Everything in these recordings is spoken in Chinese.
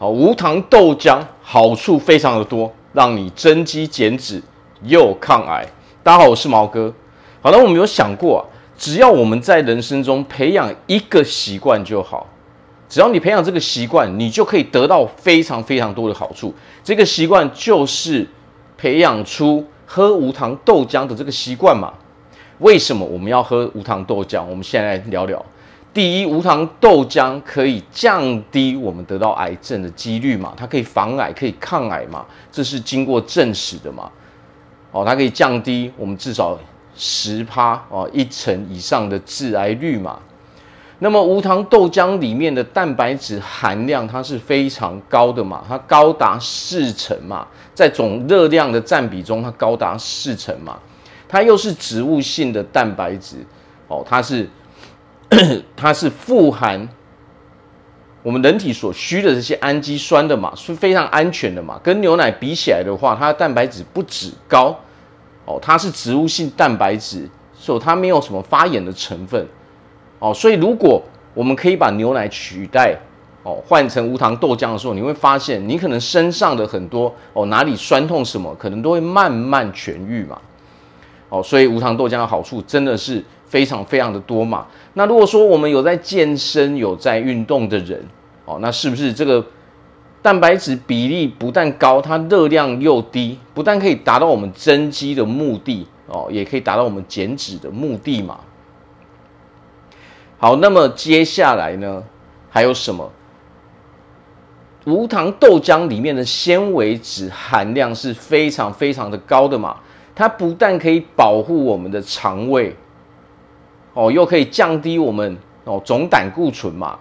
好，无糖豆浆好处非常的多，让你增肌减脂又抗癌。大家好，我是毛哥。好，那我们有想过啊，只要我们在人生中培养一个习惯就好，只要你培养这个习惯，你就可以得到非常非常多的好处。这个习惯就是培养出喝无糖豆浆的这个习惯嘛。为什么我们要喝无糖豆浆？我们现在来聊聊。第一，无糖豆浆可以降低我们得到癌症的几率嘛？它可以防癌，可以抗癌嘛？这是经过证实的嘛？哦，它可以降低我们至少十趴哦，一成以上的致癌率嘛？那么无糖豆浆里面的蛋白质含量它是非常高的嘛？它高达四成嘛？在总热量的占比中，它高达四成嘛？它又是植物性的蛋白质哦，它是。它是富含我们人体所需的这些氨基酸的嘛，是非常安全的嘛。跟牛奶比起来的话，它的蛋白质不止高哦，它是植物性蛋白质，所以它没有什么发炎的成分哦。所以如果我们可以把牛奶取代哦，换成无糖豆浆的时候，你会发现你可能身上的很多哦，哪里酸痛什么，可能都会慢慢痊愈嘛。哦，所以无糖豆浆的好处真的是非常非常的多嘛。那如果说我们有在健身、有在运动的人，哦，那是不是这个蛋白质比例不但高，它热量又低，不但可以达到我们增肌的目的，哦，也可以达到我们减脂的目的嘛？好，那么接下来呢，还有什么？无糖豆浆里面的纤维质含量是非常非常的高的嘛？它不但可以保护我们的肠胃，哦，又可以降低我们哦总胆固醇嘛，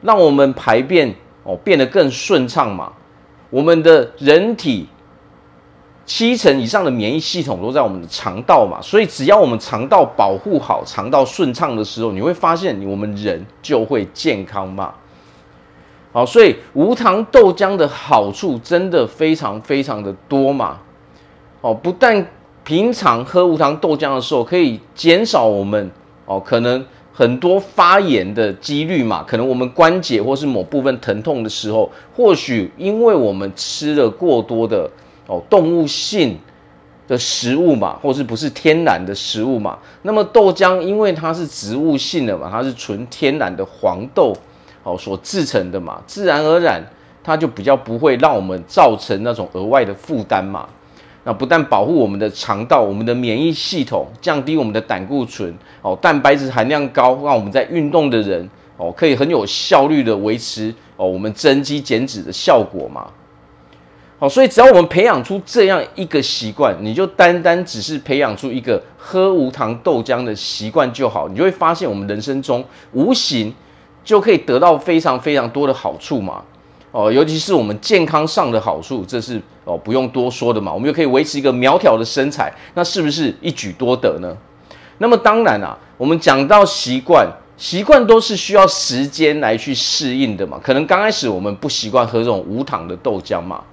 让我们排便哦变得更顺畅嘛。我们的人体七成以上的免疫系统都在我们的肠道嘛，所以只要我们肠道保护好，肠道顺畅的时候，你会发现我们人就会健康嘛。好，所以无糖豆浆的好处真的非常非常的多嘛。哦，不但平常喝无糖豆浆的时候可以减少我们哦可能很多发炎的几率嘛，可能我们关节或是某部分疼痛的时候，或许因为我们吃了过多的哦动物性的食物嘛，或是不是天然的食物嘛，那么豆浆因为它是植物性的嘛，它是纯天然的黄豆哦所制成的嘛，自然而然它就比较不会让我们造成那种额外的负担嘛。那不但保护我们的肠道、我们的免疫系统，降低我们的胆固醇，哦，蛋白质含量高，让我们在运动的人，哦，可以很有效率的维持哦我们增肌减脂的效果嘛。好，所以只要我们培养出这样一个习惯，你就单单只是培养出一个喝无糖豆浆的习惯就好，你就会发现我们人生中无形就可以得到非常非常多的好处嘛。哦，尤其是我们健康上的好处，这是哦不用多说的嘛。我们又可以维持一个苗条的身材，那是不是一举多得呢？那么当然啊，我们讲到习惯，习惯都是需要时间来去适应的嘛。可能刚开始我们不习惯喝这种无糖的豆浆嘛，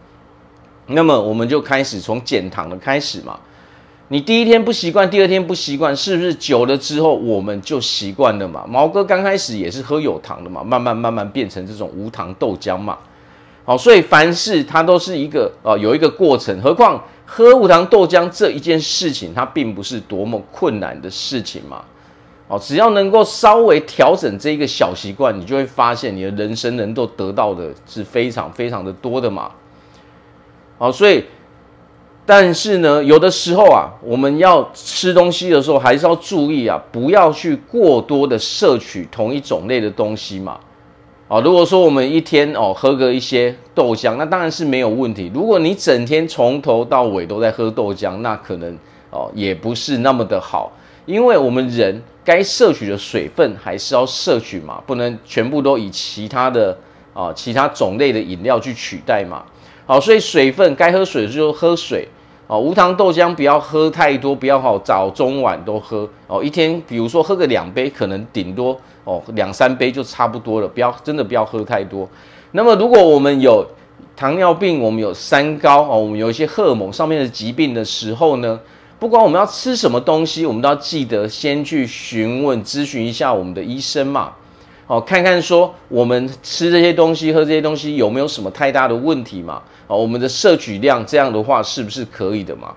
那么我们就开始从减糖的开始嘛。你第一天不习惯，第二天不习惯，是不是久了之后我们就习惯了嘛？毛哥刚开始也是喝有糖的嘛，慢慢慢慢变成这种无糖豆浆嘛。好，所以凡事它都是一个呃有一个过程，何况喝无糖豆浆这一件事情，它并不是多么困难的事情嘛。哦，只要能够稍微调整这一个小习惯，你就会发现你的人生能够得到的是非常非常的多的嘛。好，所以但是呢，有的时候啊，我们要吃东西的时候，还是要注意啊，不要去过多的摄取同一种类的东西嘛。哦，如果说我们一天哦喝个一些豆浆，那当然是没有问题。如果你整天从头到尾都在喝豆浆，那可能哦也不是那么的好，因为我们人该摄取的水分还是要摄取嘛，不能全部都以其他的啊其他种类的饮料去取代嘛。好，所以水分该喝水的时候喝水。哦，无糖豆浆不要喝太多，不要好早中晚都喝哦。一天比如说喝个两杯，可能顶多哦两三杯就差不多了，不要真的不要喝太多。那么如果我们有糖尿病，我们有三高哦，我们有一些荷尔蒙上面的疾病的时候呢，不管我们要吃什么东西，我们都要记得先去询问咨询一下我们的医生嘛。哦，看看说我们吃这些东西、喝这些东西有没有什么太大的问题嘛？哦，我们的摄取量这样的话是不是可以的嘛？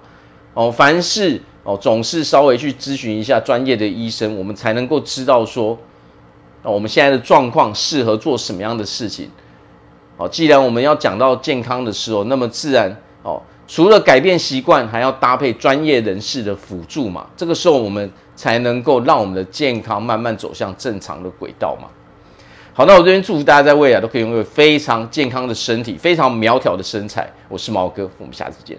哦，凡事哦总是稍微去咨询一下专业的医生，我们才能够知道说，那，我们现在的状况适合做什么样的事情。哦，既然我们要讲到健康的时候，那么自然哦，除了改变习惯，还要搭配专业人士的辅助嘛。这个时候我们才能够让我们的健康慢慢走向正常的轨道嘛。好，那我这边祝福大家在未来都可以拥有非常健康的身体，非常苗条的身材。我是毛哥，我们下次见。